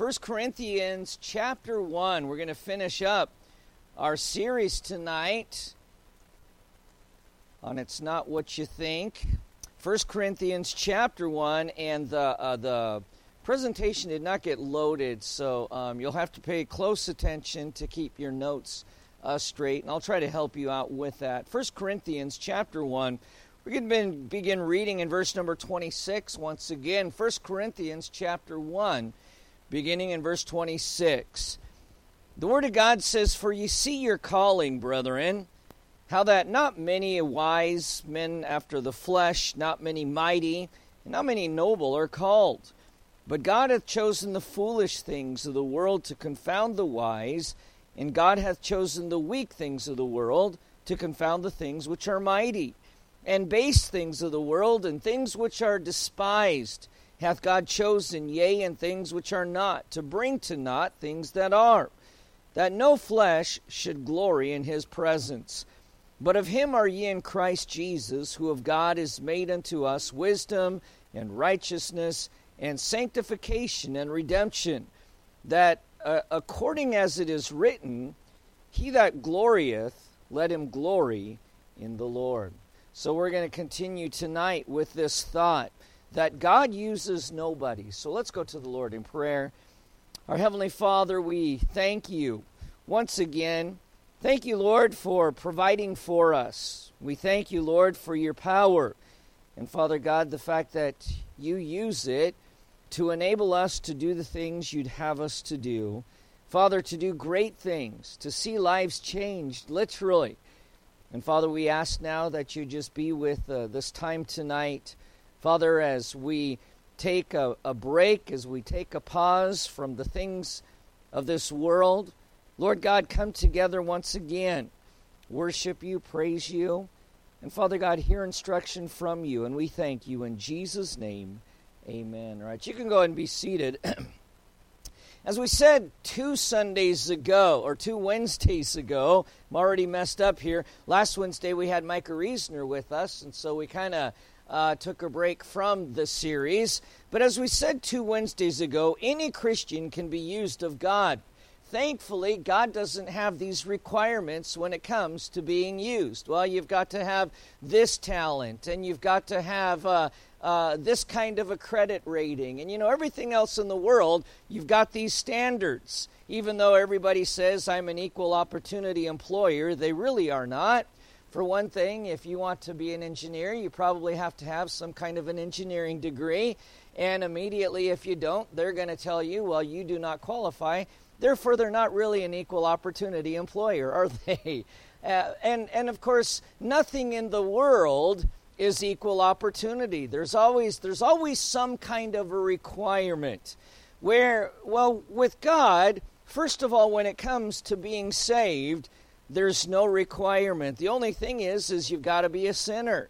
1 Corinthians chapter 1. We're going to finish up our series tonight on It's Not What You Think. 1 Corinthians chapter 1, and the, uh, the presentation did not get loaded, so um, you'll have to pay close attention to keep your notes uh, straight, and I'll try to help you out with that. 1 Corinthians chapter 1. We're going to begin reading in verse number 26 once again. 1 Corinthians chapter 1, beginning in verse 26. The Word of God says, For ye see your calling, brethren how that not many wise men after the flesh, not many mighty, and not many noble are called. But God hath chosen the foolish things of the world to confound the wise, and God hath chosen the weak things of the world to confound the things which are mighty. And base things of the world, and things which are despised, hath God chosen, yea, and things which are not, to bring to naught things that are, that no flesh should glory in his presence. But of him are ye in Christ Jesus, who of God is made unto us wisdom and righteousness and sanctification and redemption, that uh, according as it is written, He that glorieth, let him glory in the Lord. So we're going to continue tonight with this thought that God uses nobody. So let's go to the Lord in prayer. Our Heavenly Father, we thank you once again Thank you, Lord, for providing for us. We thank you, Lord, for your power. And Father God, the fact that you use it to enable us to do the things you'd have us to do. Father, to do great things, to see lives changed, literally. And Father, we ask now that you just be with uh, this time tonight. Father, as we take a, a break, as we take a pause from the things of this world, Lord God, come together once again, worship you, praise you, and Father God, hear instruction from you, and we thank you in Jesus' name. Amen. All right, you can go and be seated. As we said two Sundays ago, or two Wednesdays ago, I'm already messed up here. Last Wednesday we had Micah Reesner with us, and so we kind of uh, took a break from the series. But as we said two Wednesdays ago, any Christian can be used of God. Thankfully, God doesn't have these requirements when it comes to being used. Well, you've got to have this talent, and you've got to have uh, uh, this kind of a credit rating, and you know, everything else in the world, you've got these standards. Even though everybody says I'm an equal opportunity employer, they really are not. For one thing, if you want to be an engineer, you probably have to have some kind of an engineering degree. And immediately, if you don't, they're going to tell you, well, you do not qualify Therefore, they're not really an equal opportunity employer, are they? Uh, and, and of course, nothing in the world is equal opportunity. There's always, there's always some kind of a requirement. Where, well, with God, first of all, when it comes to being saved, there's no requirement. The only thing is, is you've got to be a sinner.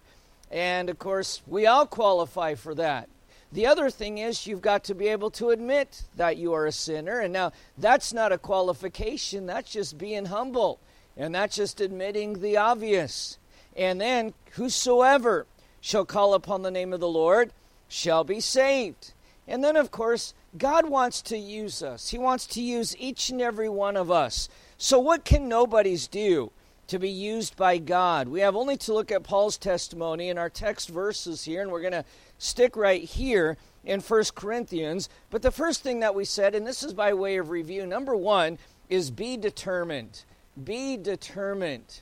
And of course, we all qualify for that. The other thing is you've got to be able to admit that you are a sinner. And now that's not a qualification, that's just being humble. And that's just admitting the obvious. And then whosoever shall call upon the name of the Lord shall be saved. And then, of course, God wants to use us. He wants to use each and every one of us. So, what can nobodies do to be used by God? We have only to look at Paul's testimony in our text verses here, and we're going to stick right here in First Corinthians. But the first thing that we said, and this is by way of review, number one is be determined. Be determined.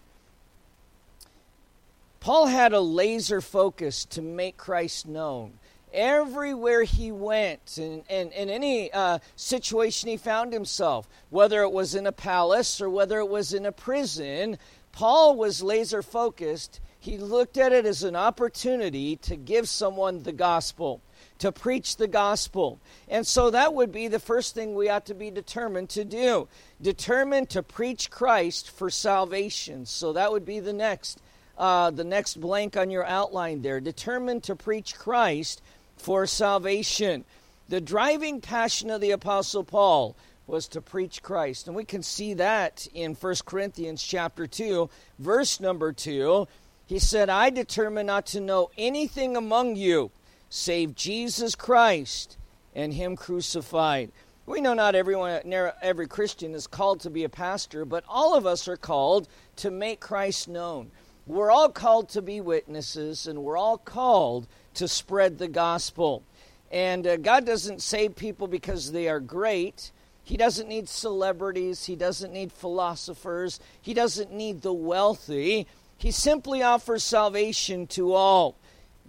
Paul had a laser focus to make Christ known. Everywhere he went, and in, in, in, any uh, situation he found himself, whether it was in a palace or whether it was in a prison, Paul was laser focused he looked at it as an opportunity to give someone the gospel, to preach the gospel. And so that would be the first thing we ought to be determined to do. Determined to preach Christ for salvation. So that would be the next uh, the next blank on your outline there. Determined to preach Christ for salvation. The driving passion of the Apostle Paul was to preach Christ. And we can see that in 1 Corinthians chapter 2, verse number 2. He said, I determine not to know anything among you save Jesus Christ and Him crucified. We know not everyone, every Christian is called to be a pastor, but all of us are called to make Christ known. We're all called to be witnesses, and we're all called to spread the gospel. And uh, God doesn't save people because they are great. He doesn't need celebrities. He doesn't need philosophers. He doesn't need the wealthy. He simply offers salvation to all.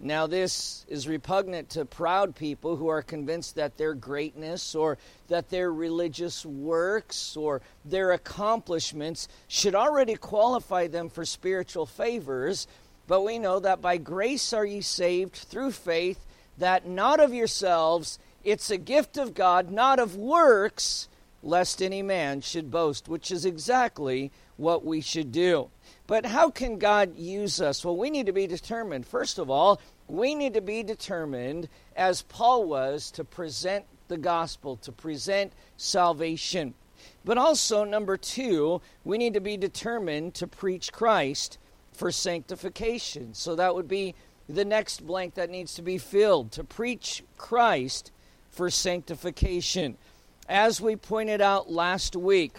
Now, this is repugnant to proud people who are convinced that their greatness or that their religious works or their accomplishments should already qualify them for spiritual favors. But we know that by grace are ye saved through faith, that not of yourselves, it's a gift of God, not of works, lest any man should boast, which is exactly what we should do. But how can God use us? Well, we need to be determined. First of all, we need to be determined, as Paul was, to present the gospel, to present salvation. But also, number two, we need to be determined to preach Christ for sanctification. So that would be the next blank that needs to be filled to preach Christ for sanctification. As we pointed out last week,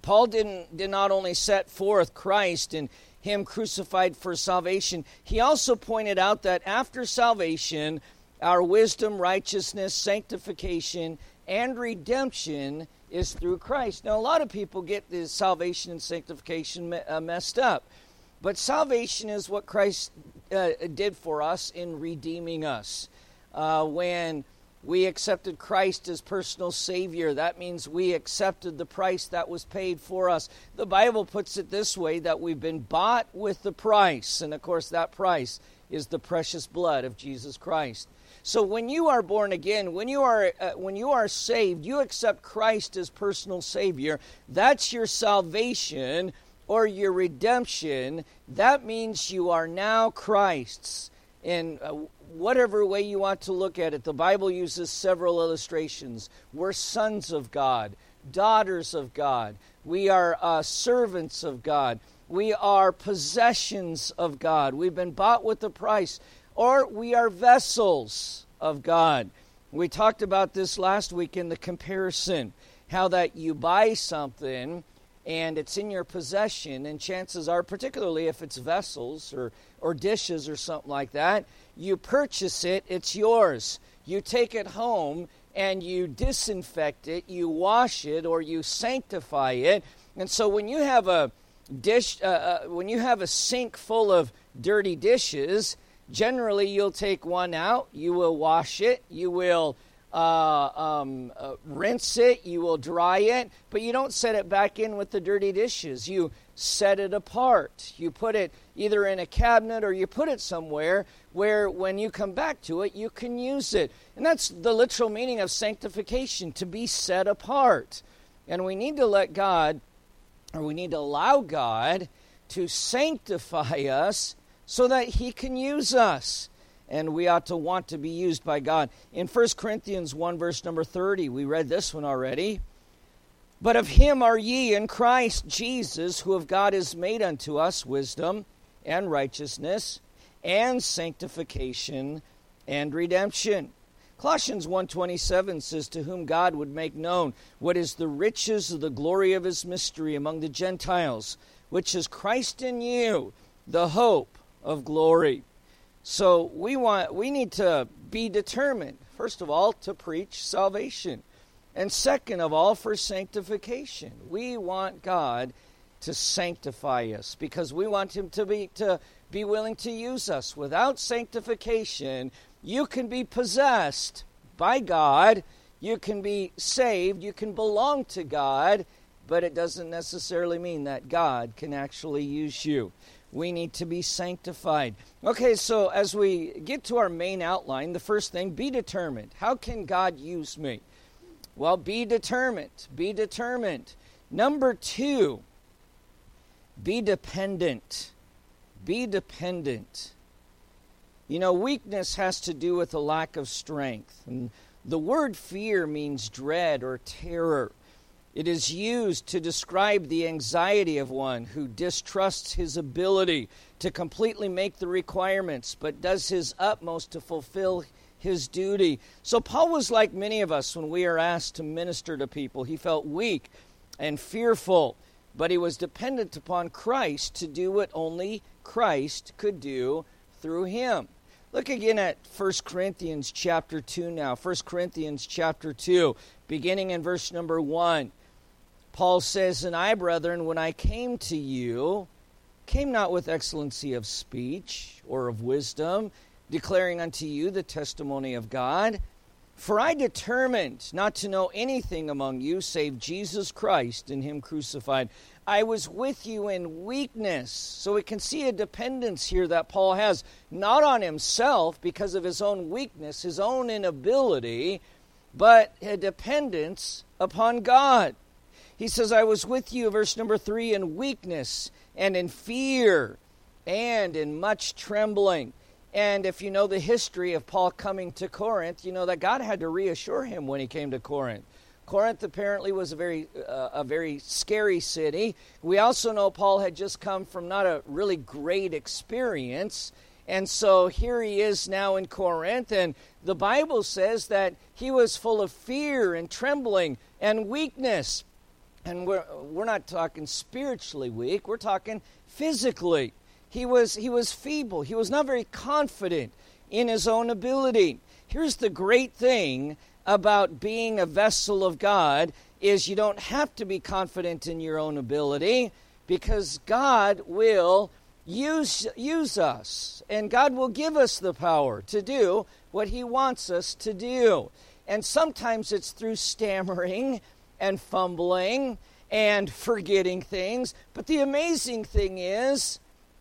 Paul didn't did not only set forth Christ and him crucified for salvation, he also pointed out that after salvation, our wisdom, righteousness, sanctification, and redemption is through Christ. Now, a lot of people get this salvation and sanctification uh, messed up, but salvation is what Christ uh, did for us in redeeming us. Uh, when we accepted Christ as personal Savior. That means we accepted the price that was paid for us. The Bible puts it this way that we've been bought with the price. And of course, that price is the precious blood of Jesus Christ. So when you are born again, when you are uh, when you are saved, you accept Christ as personal savior. That's your salvation or your redemption. That means you are now Christ's. And uh, whatever way you want to look at it, the Bible uses several illustrations. We're sons of God, daughters of God, we are uh, servants of God, we are possessions of God, we've been bought with a price, or we are vessels of God. We talked about this last week in the comparison how that you buy something and it's in your possession, and chances are, particularly if it's vessels or, or dishes or something like that, you purchase it, it's yours. You take it home and you disinfect it, you wash it, or you sanctify it. And so when you have a dish, uh, uh, when you have a sink full of dirty dishes, generally you'll take one out, you will wash it, you will uh, um, uh, rinse it, you will dry it, but you don't set it back in with the dirty dishes. You set it apart. You put it either in a cabinet or you put it somewhere where when you come back to it, you can use it. And that's the literal meaning of sanctification to be set apart. And we need to let God, or we need to allow God to sanctify us so that He can use us and we ought to want to be used by God. In 1 Corinthians 1, verse number 30, we read this one already. But of him are ye in Christ Jesus, who of God is made unto us wisdom and righteousness and sanctification and redemption. Colossians 1:27 says to whom God would make known what is the riches of the glory of his mystery among the Gentiles which is Christ in you the hope of glory. So we want we need to be determined, first of all, to preach salvation. And second of all, for sanctification. We want God to sanctify us because we want him to be to be willing to use us. Without sanctification, you can be possessed by God, you can be saved, you can belong to God, but it doesn't necessarily mean that God can actually use you we need to be sanctified. Okay, so as we get to our main outline, the first thing, be determined. How can God use me? Well, be determined. Be determined. Number two, be dependent. Be dependent. You know, weakness has to do with a lack of strength. And the word fear means dread or terror. It is used to describe the anxiety of one who distrusts his ability to completely make the requirements, but does his utmost to fulfill his duty. So Paul was like many of us when we are asked to minister to people. He felt weak and fearful, but he was dependent upon Christ to do what only Christ could do through him. Look again at 1 Corinthians chapter 2 now. 1 Corinthians chapter 2, beginning in verse number 1. Paul says, And I, brethren, when I came to you, came not with excellency of speech or of wisdom, declaring unto you the testimony of God. For I determined not to know anything among you save Jesus Christ and Him crucified. I was with you in weakness. So we can see a dependence here that Paul has, not on himself because of his own weakness, his own inability, but a dependence upon God. He says, I was with you, verse number three, in weakness and in fear and in much trembling. And if you know the history of Paul coming to Corinth, you know that God had to reassure him when he came to Corinth. Corinth apparently was a very uh, a very scary city. We also know Paul had just come from not a really great experience. And so here he is now in Corinth, and the Bible says that he was full of fear and trembling and weakness. And we're, we're not talking spiritually weak, we're talking physically. He was, he was feeble, he was not very confident in his own ability. Here's the great thing about being a vessel of God is you don't have to be confident in your own ability because God will use use us and God will give us the power to do what he wants us to do. And sometimes it's through stammering and fumbling and forgetting things, but the amazing thing is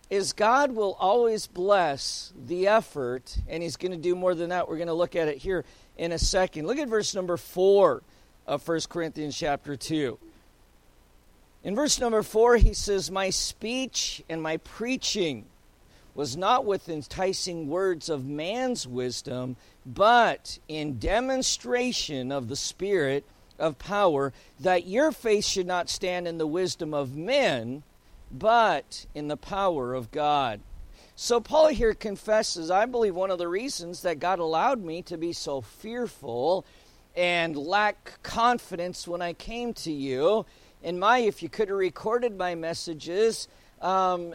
is God will always bless the effort and he's going to do more than that. We're going to look at it here in a second. Look at verse number 4 of 1 Corinthians chapter 2. In verse number 4, he says, My speech and my preaching was not with enticing words of man's wisdom, but in demonstration of the Spirit of power, that your faith should not stand in the wisdom of men, but in the power of God. So, Paul here confesses, I believe one of the reasons that God allowed me to be so fearful and lack confidence when I came to you. And my, if you could have recorded my messages, um,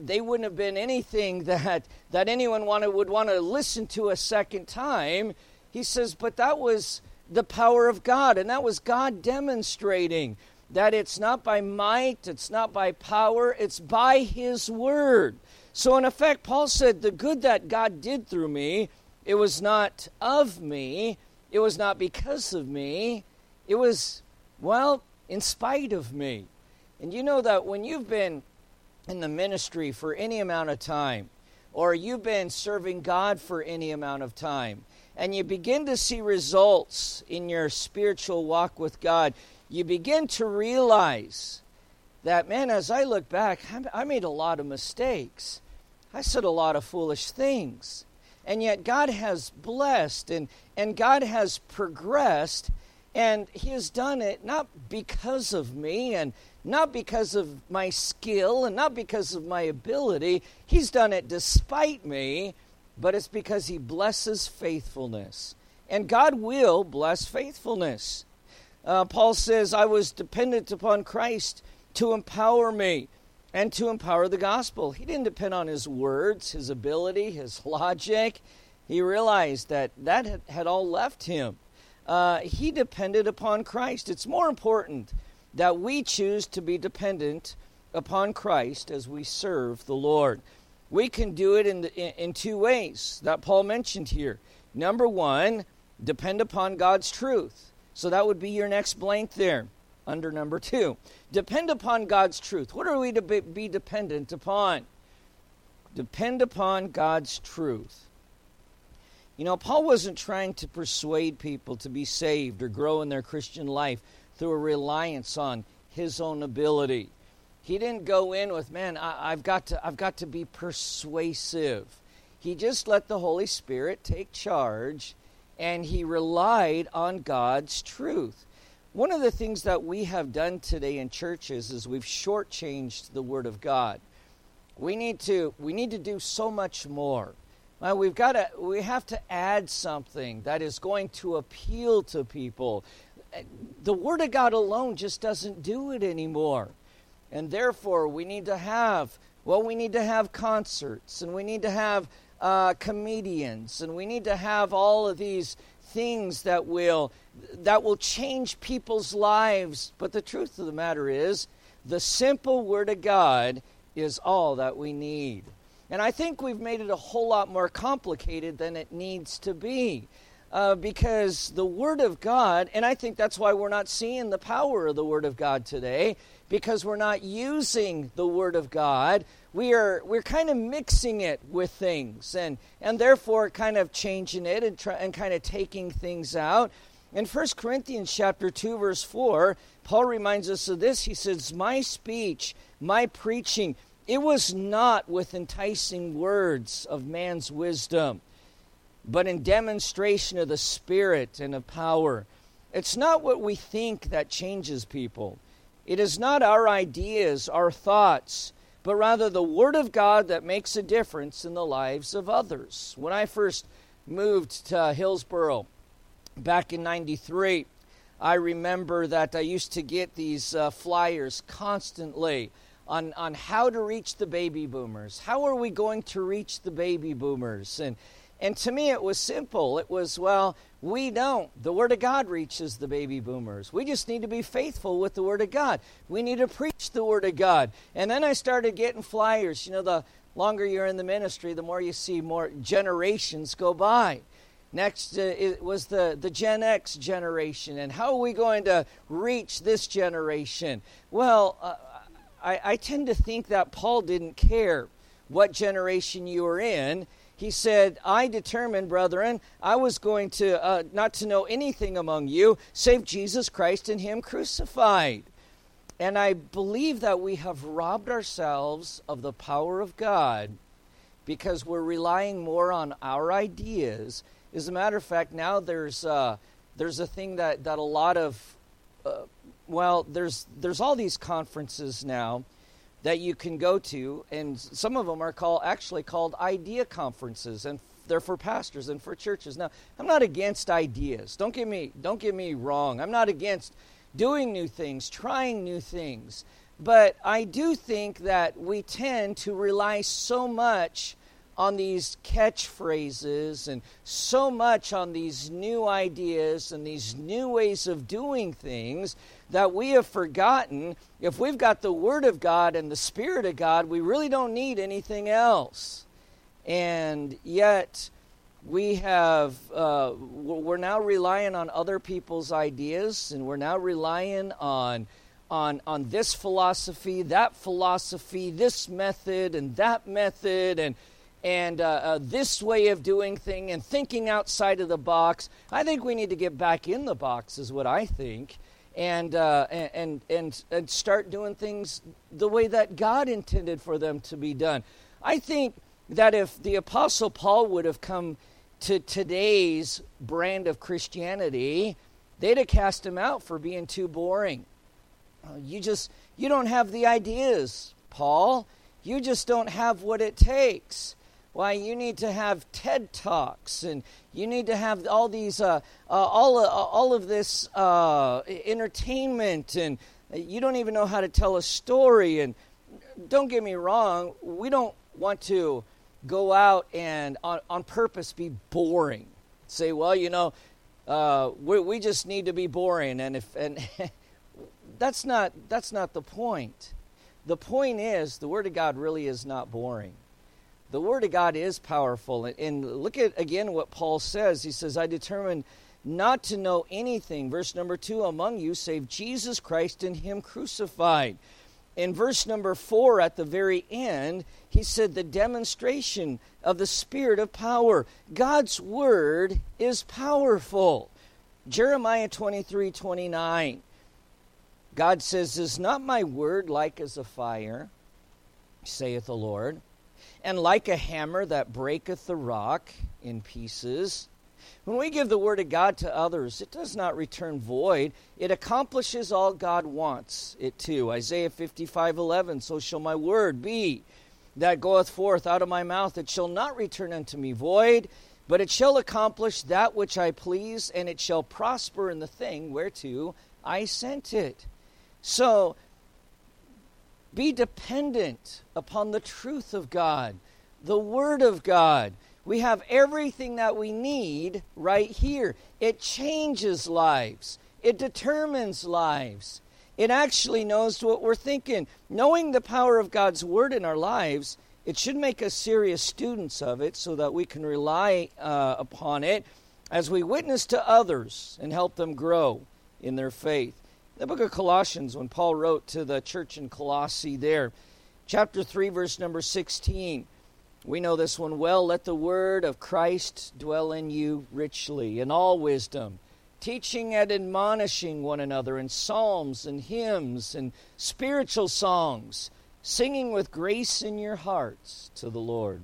they wouldn't have been anything that, that anyone wanted, would want to listen to a second time. He says, but that was the power of God, and that was God demonstrating that it's not by might, it's not by power, it's by His Word. So, in effect, Paul said, The good that God did through me, it was not of me, it was not because of me, it was, well, in spite of me. And you know that when you've been in the ministry for any amount of time, or you've been serving God for any amount of time, and you begin to see results in your spiritual walk with God, you begin to realize that, man, as I look back, I made a lot of mistakes. I said a lot of foolish things. And yet God has blessed and, and God has progressed, and He has done it not because of me and not because of my skill and not because of my ability. He's done it despite me, but it's because He blesses faithfulness. And God will bless faithfulness. Uh, Paul says, I was dependent upon Christ to empower me and to empower the gospel. He didn't depend on his words, his ability, his logic. He realized that that had, all left him. Uh, he depended upon Christ. It's more important that we choose to be dependent upon Christ as we serve the Lord. We can do it in, the, in, in two ways that Paul mentioned here. Number one, depend upon God's truth. So that would be your next blank there under number two. Depend upon God's truth. What are we to be dependent upon? Depend upon God's truth. You know, Paul wasn't trying to persuade people to be saved or grow in their Christian life through a reliance on his own ability. He didn't go in with, man, I, have got to, I've got to be persuasive. He just let the Holy Spirit take charge and he relied on God's truth. One of the things that we have done today in churches is we've shortchanged the Word of God. We need to we need to do so much more. Well, we've got to, we have to add something that is going to appeal to people. The Word of God alone just doesn't do it anymore. And therefore, we need to have, well, we need to have concerts and we need to have uh, comedians and we need to have all of these things that will that will change people's lives but the truth of the matter is the simple word of god is all that we need and I think we've made it a whole lot more complicated than it needs to be. Uh, because the Word of God, and I think that's why we're not seeing the power of the Word of God today, because we're not using the Word of God. We are we're kind of mixing it with things, and and therefore kind of changing it and try, and kind of taking things out. In 1 Corinthians chapter 2 verse 4, Paul reminds us of this. He says, "My speech, my preaching it was not with enticing words of man's wisdom, but in demonstration of the Spirit and of power. It's not what we think that changes people. It is not our ideas, our thoughts, but rather the Word of God that makes a difference in the lives of others. When I first moved to Hillsboro back in 93, I remember that I used to get these uh, flyers constantly on, on how to reach the baby boomers. How are we going to reach the baby boomers? And, and to me, it was simple. It was, well, we don't. The Word of God reaches the baby boomers. We just need to be faithful with the Word of God. We need to preach the Word of God. And then I started getting flyers. You know, the longer you're in the ministry, the more you see more generations go by. Next uh, it was the, the Gen X generation, and how are we going to reach this generation? Well, uh, I, I tend to think that Paul didn't care what generation you were in. He said, I determined, brethren, I was going to uh, not to know anything among you save Jesus Christ and Him crucified. And I believe that we have robbed ourselves of the power of God because we're relying more on our ideas. As a matter of fact, now there's uh, there's a thing that, that a lot of uh, well, there's there's all these conferences now that you can go to, and some of them are called actually called idea conferences, and they're for pastors and for churches. Now, I'm not against ideas. Don't get me don't get me wrong. I'm not against doing new things, trying new things. But I do think that we tend to rely so much on these catchphrases and so much on these new ideas and these new ways of doing things that we have forgotten if we've got the Word of God and the Spirit of God, we really don't need anything else. And yet, we have, uh, we're now relying on other people's ideas, and we're now relying on. On, on this philosophy, that philosophy, this method, and that method, and and uh, uh, this way of doing thing and thinking outside of the box. I think we need to get back in the box, is what I think and, uh, and, and, and start doing things the way that God intended for them to be done. I think that if the Apostle Paul would have come to today's brand of Christianity, they'd have cast him out for being too boring. Uh, you just, you don't have the ideas, Paul. You just don't have what it takes. Why, you need to have TED Talks and you need to have all these, uh, uh, all, uh, all of this uh, entertainment, and you don't even know how to tell a story. And don't get me wrong, we don't want to go out and on, on purpose be boring. Say, well, you know, uh, we just need to be boring, and if and that's not that's not the point. The point is the Word of God really is not boring the Word of God is powerful. And look at again what Paul says. He says, I determined not to know anything, verse number two, among you save Jesus Christ and Him crucified. In verse number four, at the very end, he said, the demonstration of the Spirit of power. God's Word is powerful. Jeremiah 23 29. God says, Is not my word like as a fire, saith the Lord? And like a hammer that breaketh the rock in pieces. When we give the word of God to others, it does not return void. It accomplishes all God wants it to. Isaiah 55 11, so shall my word be that goeth forth out of my mouth, it shall not return unto me void, but it shall accomplish that which I please, and it shall prosper in the thing whereto I sent it. So, be dependent upon the truth of God, the Word of God. We have everything that we need right here. It changes lives, it determines lives. It actually knows what we're thinking. Knowing the power of God's Word in our lives, it should make us serious students of it so that we can rely uh, upon it as we witness to others and help them grow in their faith. The book of Colossians, when Paul wrote to the church in Colossae there, chapter 3, verse number 16, we know this one well. Let the word of Christ dwell in you richly, in all wisdom teaching and admonishing one another in psalms and hymns and spiritual songs, singing with grace in your hearts to the Lord.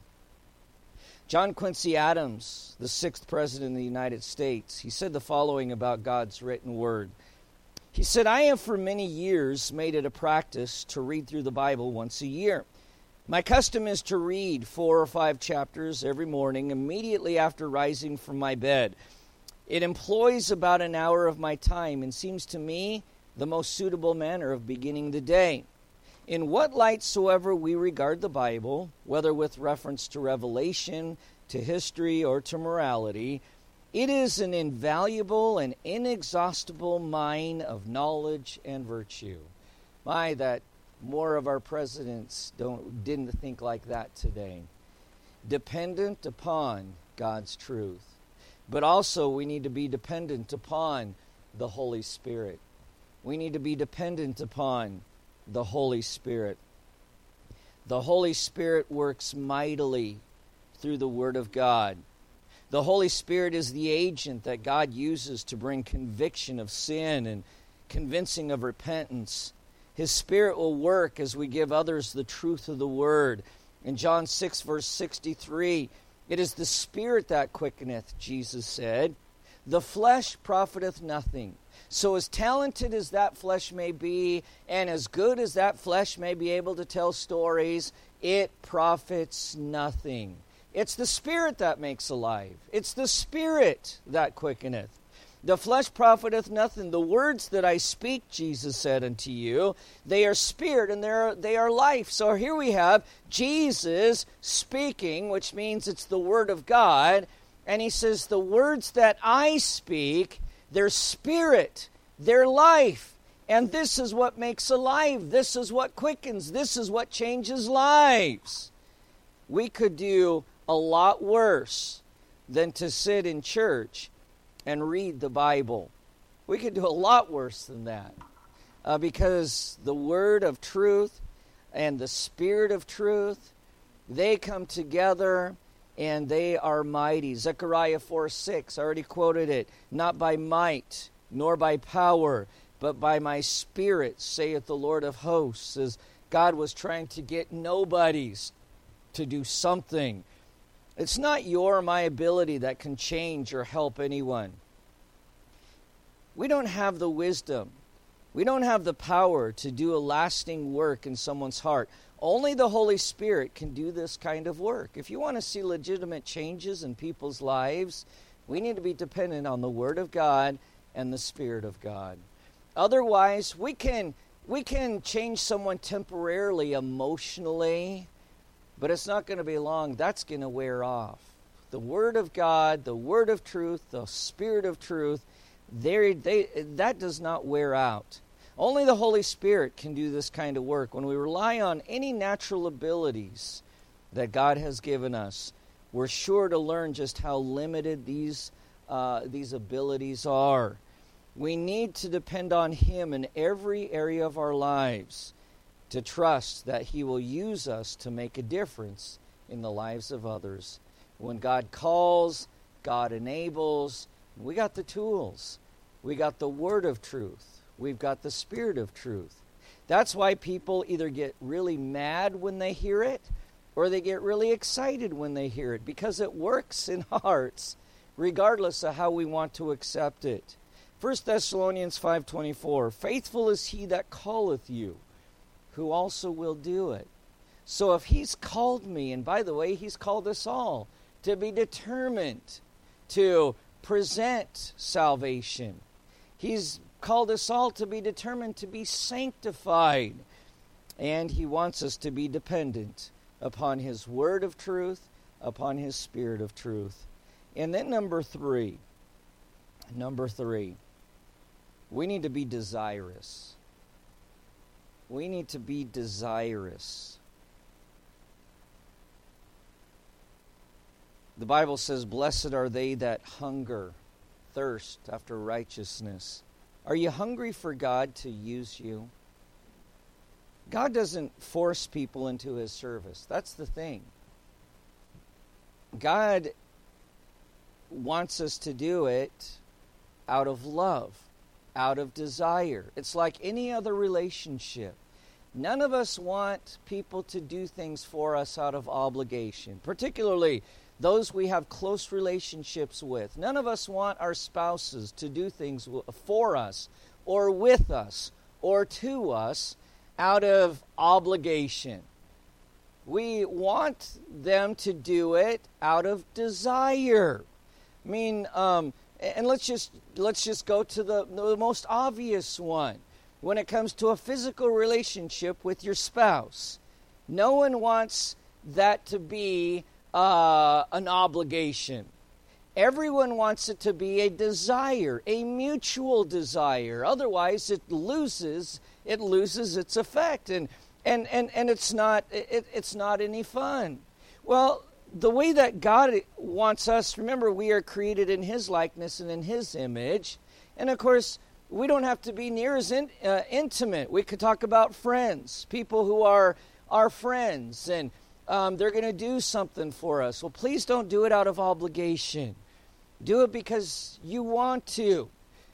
John Quincy Adams, the sixth president of the United States, he said the following about God's written word. He said, I have for many years made it a practice to read through the Bible once a year. My custom is to read four or five chapters every morning immediately after rising from my bed. It employs about an hour of my time and seems to me the most suitable manner of beginning the day. In what light soever we regard the Bible, whether with reference to revelation, to history, or to morality, it is an invaluable and inexhaustible mine of knowledge and virtue. My, that more of our presidents don't didn't think like that today. Dependent upon God's truth. But also, we need to be dependent upon the Holy Spirit. We need to be dependent upon the Holy Spirit. The Holy Spirit works mightily through the Word of God. The Holy Spirit is the agent that God uses to bring conviction of sin and convincing of repentance. His Spirit will work as we give others the truth of the Word. In John 6, verse 63, it is the Spirit that quickeneth, Jesus said. The flesh profiteth nothing. So, as talented as that flesh may be, and as good as that flesh may be able to tell stories, it profits nothing. It's the Spirit that makes alive, it's the Spirit that quickeneth. The flesh profiteth nothing. The words that I speak, Jesus said unto you, they are spirit and they are, they are life. So here we have Jesus speaking, which means it's the word of God. And he says, The words that I speak, they're spirit, they're life. And this is what makes alive. This is what quickens. This is what changes lives. We could do a lot worse than to sit in church and read the Bible. We could do a lot worse than that uh, because the word of truth and the spirit of truth they come together and they are mighty. Zechariah 4 6, I already quoted it. Not by might nor by power, but by my spirit, saith the Lord of hosts. As God was trying to get nobodies to do something it's not your or my ability that can change or help anyone. We don't have the wisdom. We don't have the power to do a lasting work in someone's heart. Only the Holy Spirit can do this kind of work. If you want to see legitimate changes in people's lives, we need to be dependent on the Word of God and the Spirit of God. Otherwise, we can we can change someone temporarily emotionally but it's not going to be long. That's going to wear off. The Word of God, the Word of truth, the Spirit of truth, they, that does not wear out. Only the Holy Spirit can do this kind of work. When we rely on any natural abilities that God has given us, we're sure to learn just how limited these, uh, these abilities are. We need to depend on Him in every area of our lives to trust that He will use us to make a difference in the lives of others. When God calls, God enables. We got the tools. We got the word of truth. We've got the spirit of truth. That's why people either get really mad when they hear it or they get really excited when they hear it because it works in hearts regardless of how we want to accept it. 1 Thessalonians 5:24 Faithful is he that calleth you who also will do it. So if He's called me, and by the way, He's called us all to be determined to present salvation, He's called us all to be determined to be sanctified. And He wants us to be dependent upon His word of truth, upon His spirit of truth. And then, number three, number three, we need to be desirous. We need to be desirous. The Bible says, Blessed are they that hunger, thirst after righteousness. Are you hungry for God to use you? God doesn't force people into his service. That's the thing. God wants us to do it out of love, out of desire. It's like any other relationship. None of us want people to do things for us out of obligation, particularly those we have close relationships with. None of us want our spouses to do things for us or with us or to us out of obligation. We want them to do it out of desire. I mean, um, and let's just let's just go to the, the most obvious one. When it comes to a physical relationship with your spouse, no one wants that to be uh, an obligation. Everyone wants it to be a desire, a mutual desire. Otherwise, it loses it loses its effect, and and and, and it's not it, it's not any fun. Well, the way that God wants us, remember, we are created in His likeness and in His image, and of course, we don't have to be near as in, uh, intimate. We could talk about friends, people who are our friends, and um, they're going to do something for us. Well, please don't do it out of obligation. Do it because you want to.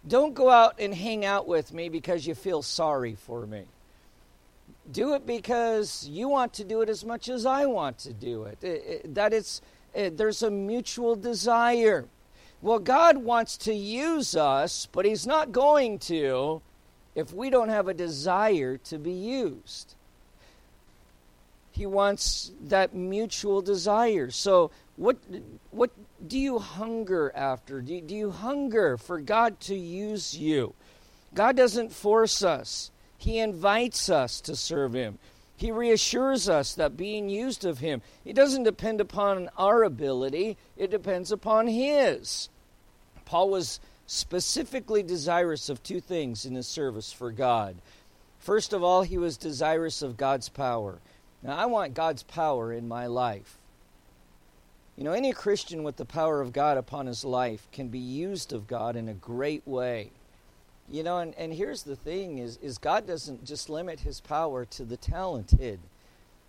Don't go out and hang out with me because you feel sorry for me. Do it because you want to do it as much as I want to do it. it, it that it's it, there's a mutual desire. Well, God wants to use us, but He's not going to if we don't have a desire to be used. He wants that mutual desire. So, what what do you hunger after? Do do you hunger for God to use you? God doesn't force us. He invites us to serve him. He reassures us that being used of him, it doesn't depend upon our ability, it depends upon his. Paul was specifically desirous of two things in his service for God. First of all, he was desirous of God's power. Now, I want God's power in my life. You know, any Christian with the power of God upon his life can be used of God in a great way. You know, and, and here's the thing is, is God doesn't just limit his power to the talented.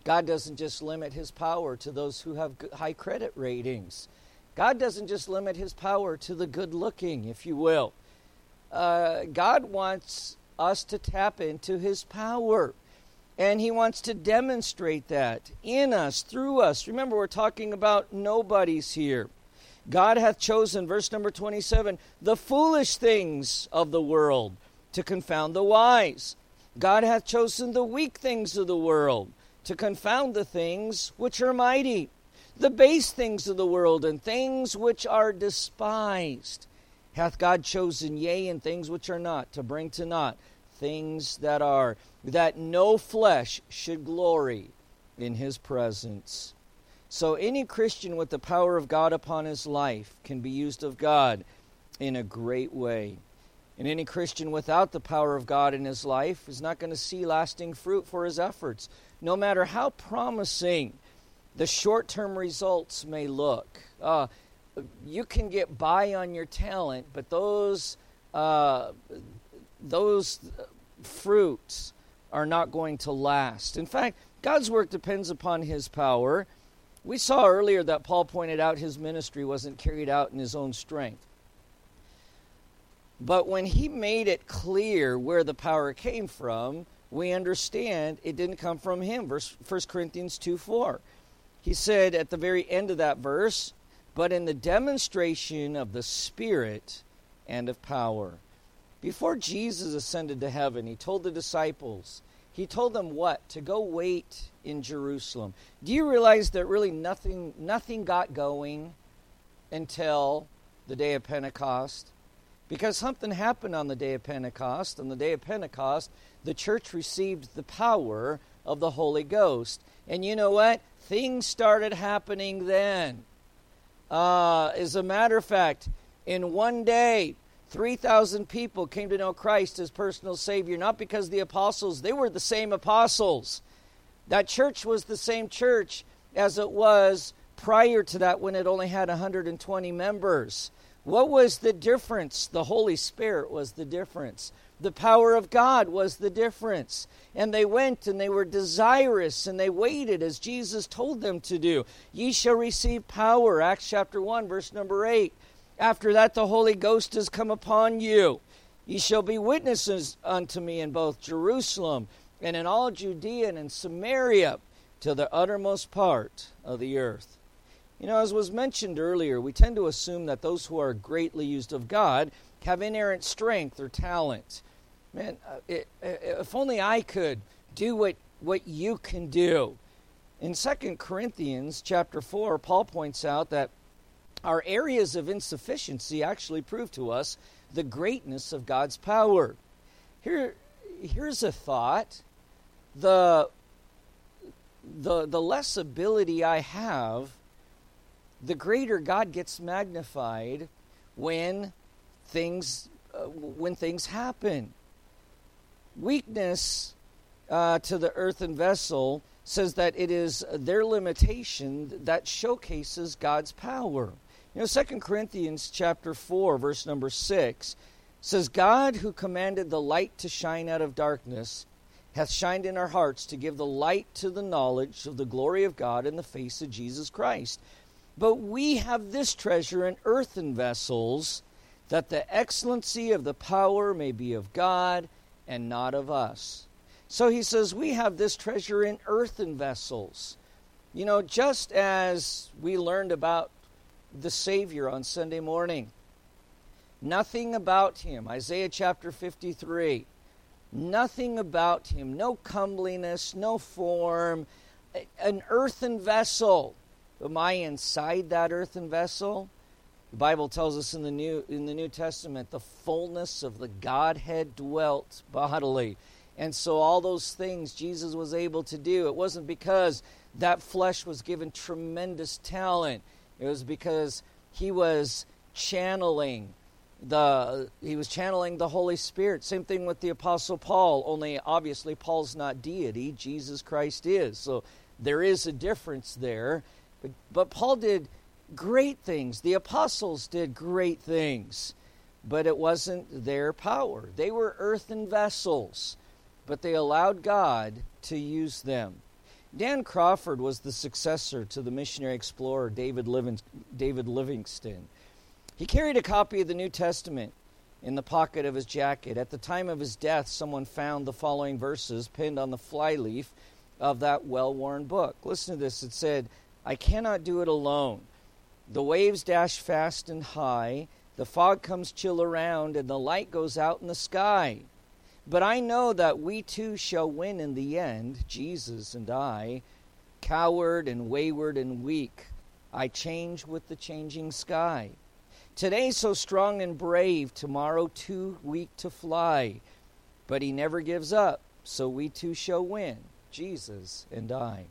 God doesn't just limit his power to those who have high credit ratings. God doesn't just limit his power to the good looking, if you will. Uh, God wants us to tap into his power. And he wants to demonstrate that in us, through us. Remember, we're talking about nobodies here. God hath chosen, verse number 27, the foolish things of the world to confound the wise. God hath chosen the weak things of the world to confound the things which are mighty, the base things of the world, and things which are despised. Hath God chosen, yea, and things which are not, to bring to naught things that are, that no flesh should glory in his presence. So, any Christian with the power of God upon his life can be used of God in a great way. And any Christian without the power of God in his life is not going to see lasting fruit for his efforts, no matter how promising the short term results may look. Uh, you can get by on your talent, but those uh, those fruits are not going to last. In fact, God's work depends upon his power. We saw earlier that Paul pointed out his ministry wasn't carried out in his own strength. But when he made it clear where the power came from, we understand it didn't come from him. Verse 1 Corinthians 2 4. He said at the very end of that verse, but in the demonstration of the Spirit and of power. Before Jesus ascended to heaven, he told the disciples, He told them what? To go wait in Jerusalem. Do you realize that really nothing nothing got going until the day of Pentecost? Because something happened on the day of Pentecost. On the day of Pentecost, the church received the power of the Holy Ghost. And you know what? Things started happening then. Uh, as a matter of fact, in one day, 3,000 people came to know Christ as personal Savior, not because the apostles, they were the same apostles. That church was the same church as it was prior to that when it only had 120 members. What was the difference? The Holy Spirit was the difference. The power of God was the difference. And they went and they were desirous and they waited as Jesus told them to do. Ye shall receive power, Acts chapter 1, verse number 8. After that, the Holy Ghost has come upon you. Ye shall be witnesses unto me in both Jerusalem and in all Judea and in Samaria to the uttermost part of the earth. You know, as was mentioned earlier, we tend to assume that those who are greatly used of God have inerrant strength or talent. Man, uh, it, if only I could do what, what you can do. In 2 Corinthians chapter 4, Paul points out that our areas of insufficiency actually prove to us the greatness of God's power. Here, here's a thought. The, the, the less ability I have, the greater God gets magnified when things, uh, when things happen. Weakness uh, to the earthen vessel says that it is their limitation that showcases God's power. You know, 2 Corinthians chapter 4, verse number 6 says, God who commanded the light to shine out of darkness hath shined in our hearts to give the light to the knowledge of the glory of God in the face of Jesus Christ. But we have this treasure in earthen vessels, that the excellency of the power may be of God and not of us. So he says, We have this treasure in earthen vessels. You know, just as we learned about the Savior on Sunday morning. Nothing about him. Isaiah chapter 53. Nothing about him. No comeliness, no form. An earthen vessel. Am I inside that earthen vessel? The Bible tells us in the New in the New Testament the fullness of the Godhead dwelt bodily. And so all those things Jesus was able to do, it wasn't because that flesh was given tremendous talent. It was because he was channeling the he was channeling the Holy Spirit. Same thing with the Apostle Paul, only obviously Paul's not deity, Jesus Christ is. So there is a difference there. But, but Paul did great things. The apostles did great things. But it wasn't their power. They were earthen vessels, but they allowed God to use them. Dan Crawford was the successor to the missionary explorer David, Livingstone. He carried a copy of the New Testament in the pocket of his jacket. At the time of his death, someone found the following verses pinned on the flyleaf of that well worn book. Listen to this. It said, I cannot do it alone. The waves dash fast and high, the fog comes chill around, and the light goes out in the sky. But I know that we too shall win in the end, Jesus and I. Coward and wayward and weak, I change with the changing sky. Today so strong and brave, tomorrow too weak to fly. But he never gives up, so we too shall win, Jesus and I.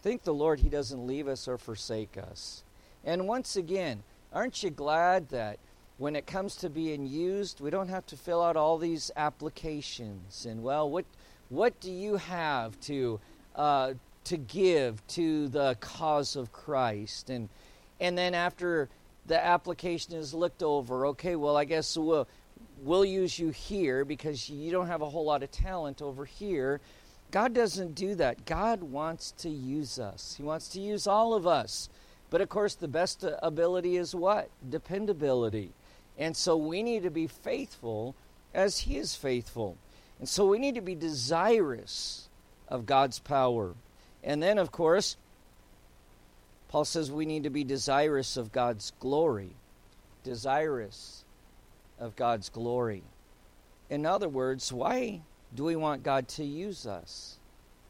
Thank the Lord he doesn't leave us or forsake us. And once again, aren't you glad that when it comes to being used, we don't have to fill out all these applications. And well, what what do you have to uh, to give to the cause of Christ? And and then after the application is looked over, okay, well, I guess we'll we'll use you here because you don't have a whole lot of talent over here. God doesn't do that. God wants to use us. He wants to use all of us. But of course, the best ability is what? Dependability. And so we need to be faithful as He is faithful. And so we need to be desirous of God's power. And then, of course, Paul says we need to be desirous of God's glory. Desirous of God's glory. In other words, why Do we want God to use us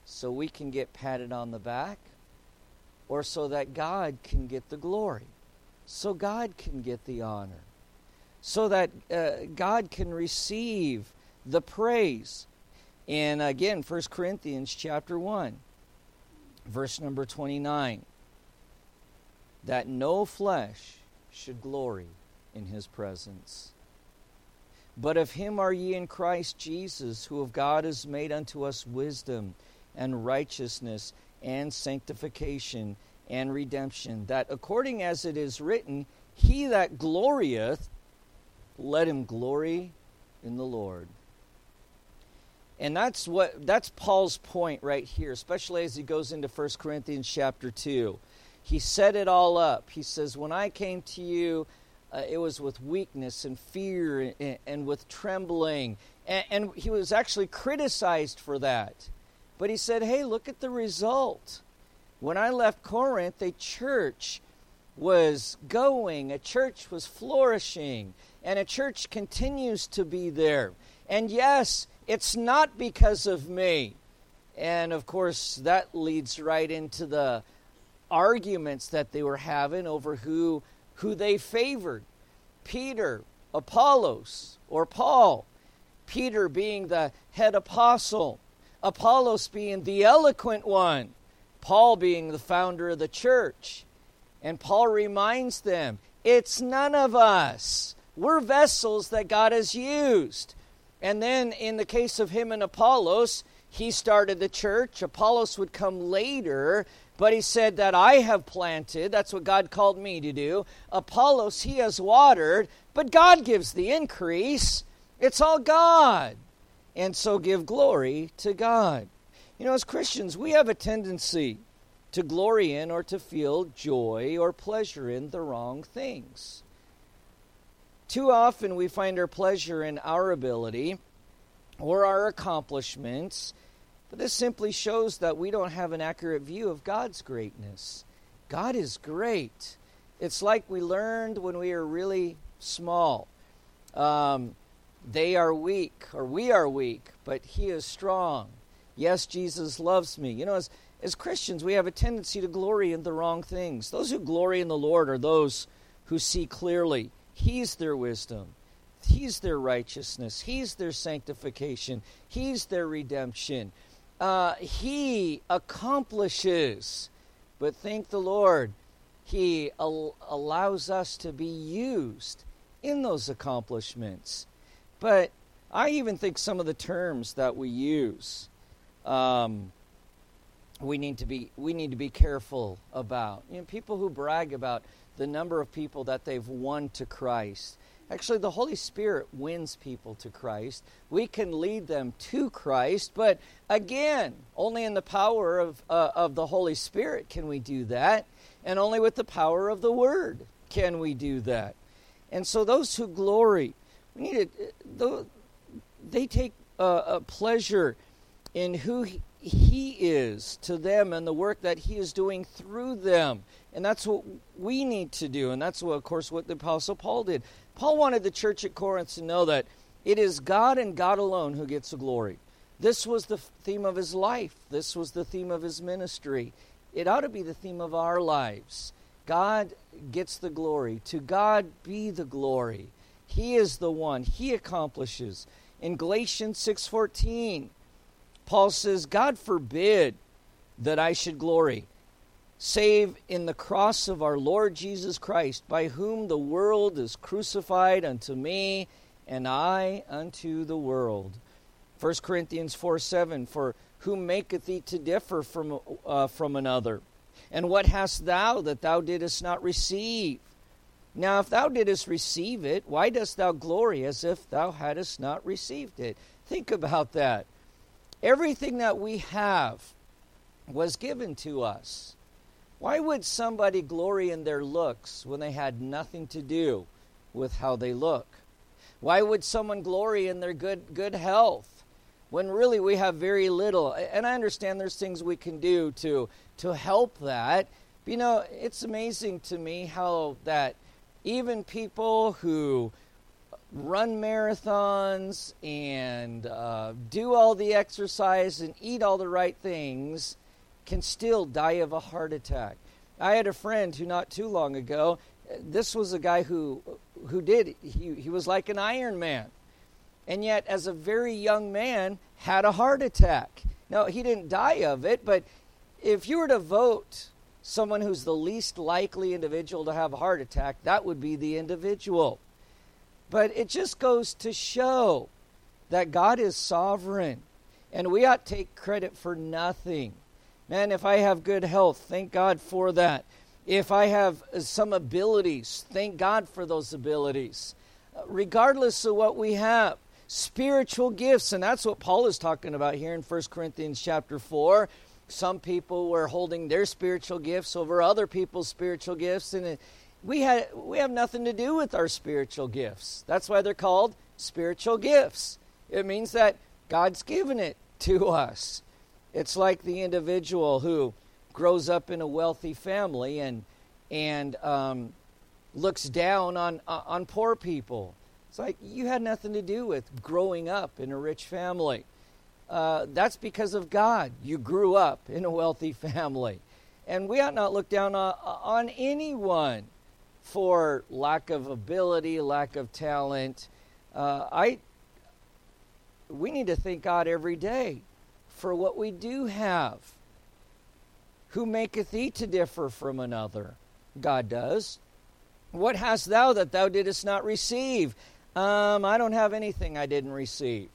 so we can get patted on the back or so that God can get the glory? So God can get the honor? So that uh, God can receive the praise? And again, 1 Corinthians chapter 1, verse number 29 that no flesh should glory in his presence. But of him are ye in Christ Jesus, who of God is made unto us wisdom and righteousness and sanctification and redemption, that according as it is written, He that glorieth, let him glory in the Lord. And that's what that's Paul's point right here, especially as he goes into 1 Corinthians chapter 2. He set it all up. He says, When I came to you, uh, it was with weakness and fear and, and with trembling. And, and he was actually criticized for that. But he said, Hey, look at the result. When I left Corinth, a church was going, a church was flourishing, and a church continues to be there. And yes, it's not because of me. And of course, that leads right into the arguments that they were having over who who they favored. Peter, Apollos, or Paul. Peter being the head apostle, Apollos being the eloquent one, Paul being the founder of the church. And Paul reminds them, it's none of us. We're vessels that God has used. And then in the case of him and Apollos, he started the church. Apollos would come later, but he said that I have planted. That's what God called me to do. Apollos, he has watered, but God gives the increase. It's all God. And so give glory to God. You know, as Christians, we have a tendency to glory in or to feel joy or pleasure in the wrong things. Too often we find our pleasure in our ability or our accomplishments but this simply shows that we don't have an accurate view of God's greatness. God is great. It's like we learned when we were really small. Um, they are weak, or we are weak, but He is strong. Yes, Jesus loves me. You know, as, as Christians, we have a tendency to glory in the wrong things. Those who glory in the Lord are those who see clearly. He's their wisdom. He's their righteousness. He's their sanctification. He's their redemption uh, He accomplishes. But thank the Lord, He al- allows us to be used in those accomplishments. But I even think some of the terms that we use, um, we need to be we need to be careful about. You know, people who brag about the number of people that they've won to Christ. Actually, the Holy Spirit wins people to Christ. We can lead them to Christ, but again, only in the power of, uh, of the Holy Spirit can we do that, and only with the power of the Word can we do that. And so, those who glory, we need to, they take a pleasure in who he is to them and the work that He is doing through them. And that's what we need to do. And that's, what, of course, what the Apostle Paul did. Paul wanted the church at Corinth to know that it is God and God alone who gets the glory. This was the theme of his life, this was the theme of his ministry. It ought to be the theme of our lives. God gets the glory. To God be the glory. He is the one. He accomplishes. In Galatians 6:14, Paul says, God forbid that I should glory, save in the cross of our Lord Jesus Christ, by whom the world is crucified unto me, and I unto the world. 1 Corinthians 4 7, For whom maketh thee to differ from, uh, from another? And what hast thou that thou didst not receive? Now, if thou didst receive it, why dost thou glory as if thou hadst not received it? Think about that. Everything that we have was given to us. Why would somebody glory in their looks when they had nothing to do with how they look? Why would someone glory in their good good health when really we have very little? And I understand there's things we can do to to help that. But, you know, it's amazing to me how that even people who run marathons and uh, do all the exercise and eat all the right things can still die of a heart attack. I had a friend who not too long ago, this was a guy who who did he, he was like an Iron Man. And yet as a very young man had a heart attack. Now he didn't die of it, but if you were to vote someone who's the least likely individual to have a heart attack, that would be the individual. But it just goes to show that God is sovereign and we ought to take credit for nothing. Man, if I have good health, thank God for that. If I have some abilities, thank God for those abilities. Uh, regardless of what we have, spiritual gifts, and that's what Paul is talking about here in 1 Corinthians chapter 4. Some people were holding their spiritual gifts over other people's spiritual gifts, and we, we have nothing to do with our spiritual gifts. That's why they're called spiritual gifts. It means that God's given it to us. It's like the individual who grows up in a wealthy family and and um, looks down on uh, on poor people. It's like you had nothing to do with growing up in a rich family. Uh, that's because of God. You grew up in a wealthy family, and we ought not look down on, on anyone for lack of ability, lack of talent. Uh, I we need to thank God every day for what we do have. Who maketh thee to differ from another? God does. What hast thou that thou didst not receive? Um, I don't have anything I didn't receive.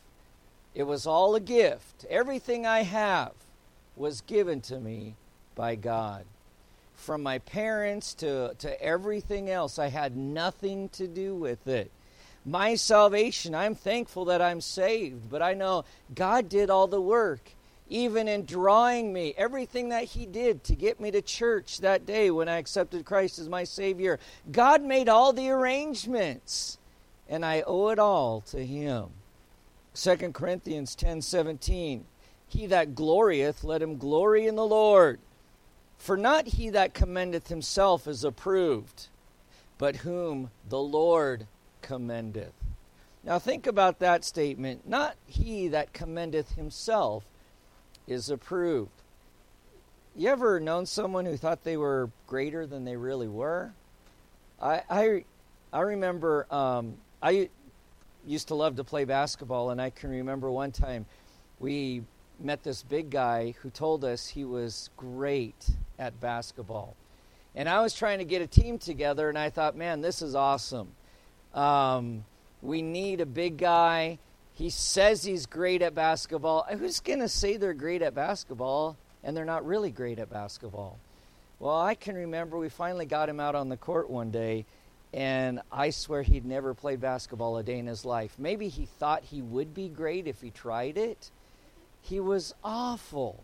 It was all a gift. Everything I have was given to me by God. From my parents to, to everything else, I had nothing to do with it my salvation. I'm thankful that I'm saved, but I know God did all the work, even in drawing me. Everything that He did to get me to church that day when I accepted Christ as my Savior, God made all the arrangements, and I owe it all to Him. 2 Corinthians 10 17. He that glorieth, let him glory in the Lord. For not he that commendeth himself is approved, but whom the Lord commendeth. Now think about that statement. Not he that commendeth himself is approved. You ever known someone who thought they were greater than they really were? I I, I remember um, I used to love to play basketball, and I can remember one time we met this big guy who told us he was great at basketball. And I was trying to get a team together, and I thought, man, this is awesome. Um, we need a big guy. He says he's great at basketball. Who's going to say they're great at basketball and they're not really great at basketball? Well, I can remember we finally got him out on the court one day, and I swear he'd never played basketball a day in his life. Maybe he thought he would be great if he tried it. He was awful.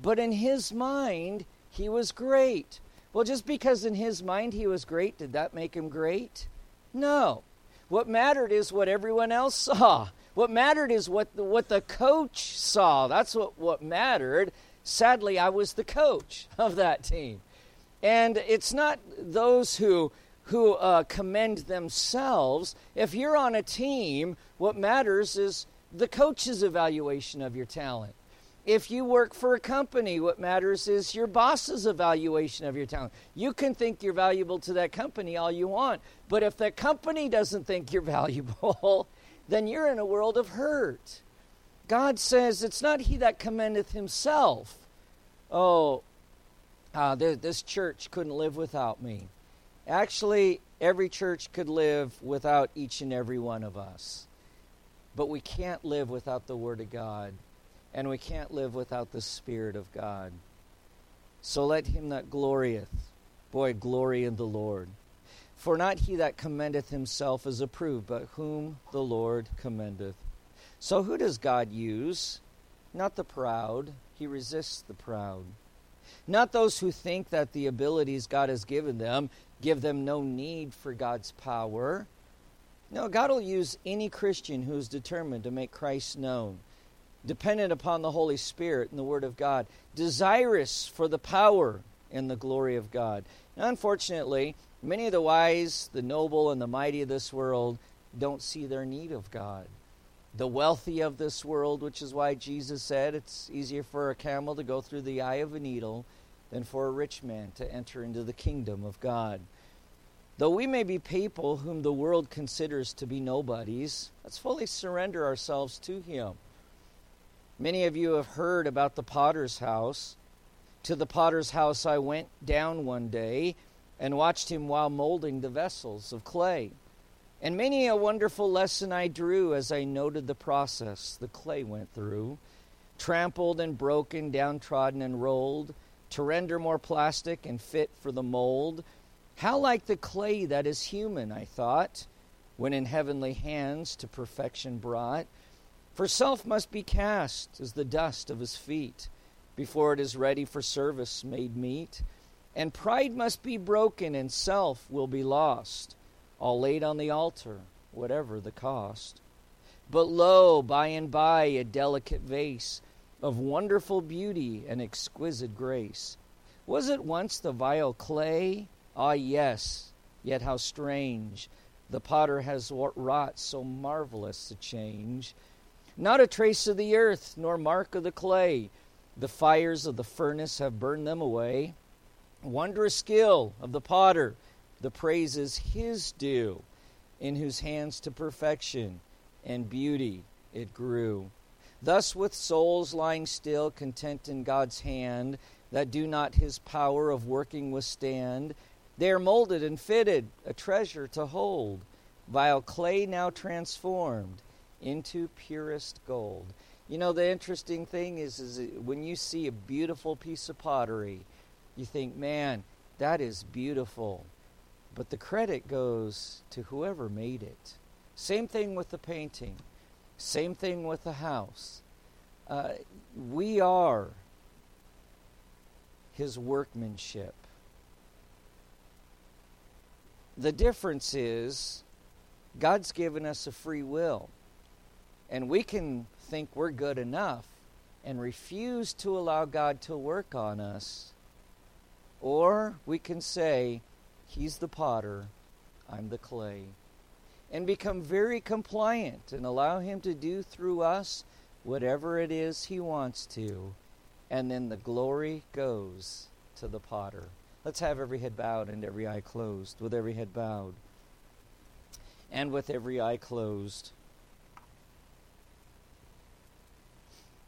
But in his mind, he was great. Well, just because in his mind he was great, did that make him great? No. What mattered is what everyone else saw. What mattered is what the, what the coach saw. That's what, what mattered. Sadly, I was the coach of that team. And it's not those who, who uh, commend themselves. If you're on a team, what matters is the coach's evaluation of your talent. If you work for a company, what matters is your boss's evaluation of your talent. You can think you're valuable to that company all you want, but if that company doesn't think you're valuable, then you're in a world of hurt. God says, It's not he that commendeth himself. Oh, uh, this church couldn't live without me. Actually, every church could live without each and every one of us. But we can't live without the Word of God and we can't live without the Spirit of God. So let him that glorieth, boy, glory in the Lord. For not he that commendeth himself is approved, but whom the Lord commendeth. So who does God use? Not the proud. He resists the proud. Not those who think that the abilities God has given them give them no need for God's power. No, God will use any Christian who is determined to make Christ known dependent upon the Holy Spirit and the Word of God, desirous for the power and the glory of God. Now, unfortunately, many of the wise, the noble, and the mighty of this world don't see their need of God. The wealthy of this world, which is why Jesus said it's easier for a camel to go through the eye of a needle than for a rich man to enter into the kingdom of God. Though we may be people whom the world considers to be nobodies, let's fully surrender ourselves to Him. Many of you have heard about the potter's house. To the potter's house I went down one day and watched him while molding the vessels of clay. And many a wonderful lesson I drew as I noted the process the clay went through, trampled and broken, downtrodden and rolled, to render more plastic and fit for the mold. How like the clay that is human, I thought, when in heavenly hands to perfection brought. For self must be cast as the dust of his feet, before it is ready for service made meet. And pride must be broken, and self will be lost, all laid on the altar, whatever the cost. But lo, by and by, a delicate vase of wonderful beauty and exquisite grace. Was it once the vile clay? Ah, yes, yet how strange the potter has wrought so marvelous a change. Not a trace of the earth, nor mark of the clay. The fires of the furnace have burned them away. Wondrous skill of the potter, the praises his due, in whose hands to perfection and beauty it grew. Thus, with souls lying still, content in God's hand, that do not his power of working withstand, they are molded and fitted, a treasure to hold, vile clay now transformed into purest gold. You know, the interesting thing is, is when you see a beautiful piece of pottery, you think, man, that is beautiful. But the credit goes to whoever made it. Same thing with the painting. Same thing with the house. Uh, we are his workmanship. The difference is God's given us a free will. And we can think we're good enough and refuse to allow God to work on us or we can say, He's the potter, I'm the clay. And become very compliant and allow Him to do through us whatever it is He wants to. And then the glory goes to the potter. Let's have every head bowed and every eye closed. With every head bowed and with every eye closed.